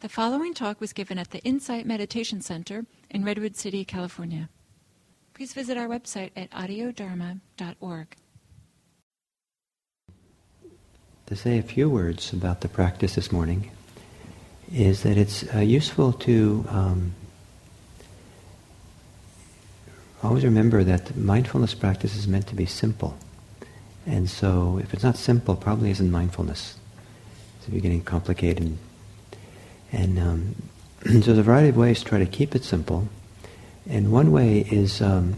The following talk was given at the Insight Meditation Center in Redwood City, California. Please visit our website at audiodharma.org. To say a few words about the practice this morning is that it's uh, useful to um, always remember that mindfulness practice is meant to be simple. And so if it's not simple, probably isn't mindfulness. It's getting complicated and um, so there's a variety of ways to try to keep it simple. And one way is um,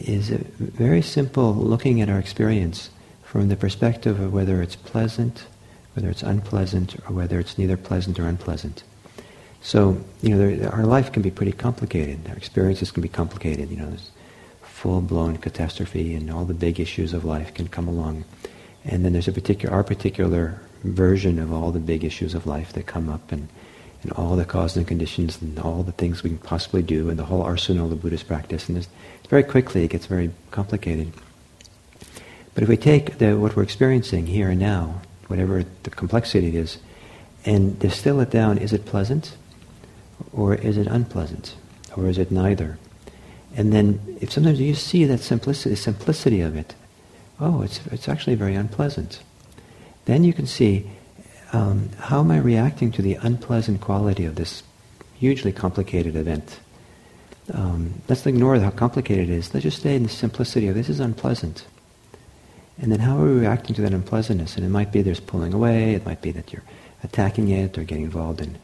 is very simple looking at our experience from the perspective of whether it's pleasant, whether it's unpleasant, or whether it's neither pleasant or unpleasant. So, you know, there, our life can be pretty complicated. Our experiences can be complicated. You know, full-blown catastrophe and all the big issues of life can come along. And then there's a particular, our particular version of all the big issues of life that come up and, and all the causes and conditions and all the things we can possibly do and the whole arsenal of Buddhist practice. And very quickly it gets very complicated. But if we take the, what we're experiencing here and now, whatever the complexity is, and distill it down, is it pleasant or is it unpleasant or is it neither? And then if sometimes you see that simplicity, simplicity of it, oh, it's, it's actually very unpleasant. Then you can see um, how am I reacting to the unpleasant quality of this hugely complicated event. Um, let's ignore how complicated it is. Let's just stay in the simplicity of this is unpleasant. And then how are we reacting to that unpleasantness? And it might be there's pulling away, it might be that you're attacking it or getting involved in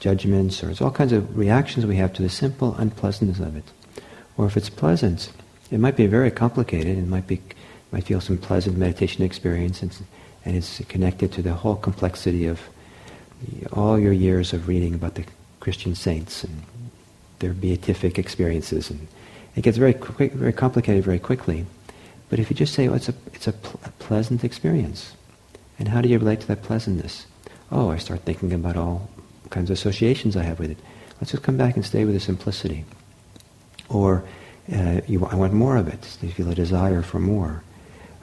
judgments, or there's all kinds of reactions we have to the simple unpleasantness of it. Or if it's pleasant, it might be very complicated, it might be might feel some pleasant meditation experience and and it's connected to the whole complexity of all your years of reading about the Christian saints and their beatific experiences, and it gets very quick, very complicated very quickly. But if you just say, "Oh, it's a it's a, pl- a pleasant experience," and how do you relate to that pleasantness? Oh, I start thinking about all kinds of associations I have with it. Let's just come back and stay with the simplicity. Or uh, you, I want more of it. You feel a desire for more,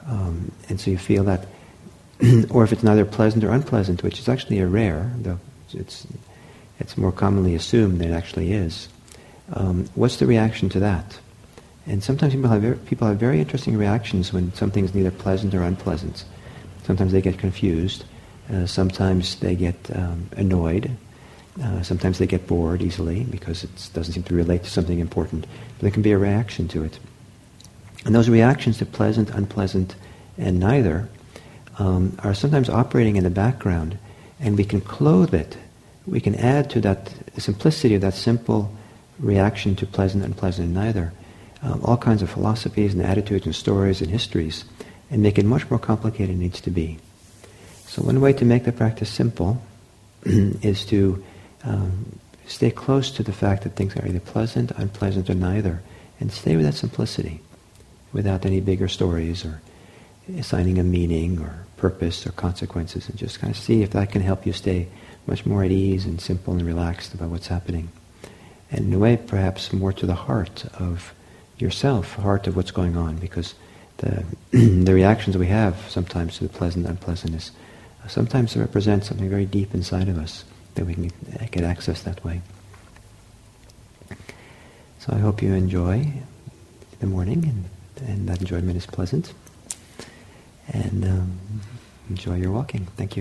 um, and so you feel that or if it's neither pleasant or unpleasant, which is actually a rare, though it's, it's more commonly assumed than it actually is. Um, what's the reaction to that? And sometimes people have, very, people have very interesting reactions when something's neither pleasant or unpleasant. Sometimes they get confused. Uh, sometimes they get um, annoyed. Uh, sometimes they get bored easily because it doesn't seem to relate to something important. But there can be a reaction to it. And those reactions to pleasant, unpleasant, and neither um, are sometimes operating in the background, and we can clothe it. We can add to that simplicity of that simple reaction to pleasant unpleasant and neither um, all kinds of philosophies and attitudes and stories and histories, and make it much more complicated than it needs to be. So one way to make the practice simple is to um, stay close to the fact that things are either pleasant, unpleasant, or neither, and stay with that simplicity, without any bigger stories or assigning a meaning or purpose or consequences and just kind of see if that can help you stay much more at ease and simple and relaxed about what's happening. And in a way, perhaps more to the heart of yourself, heart of what's going on, because the, the reactions we have sometimes to the pleasant unpleasantness sometimes represent something very deep inside of us that we can get access that way. So I hope you enjoy the morning and, and that enjoyment is pleasant and um, enjoy your walking. Thank you.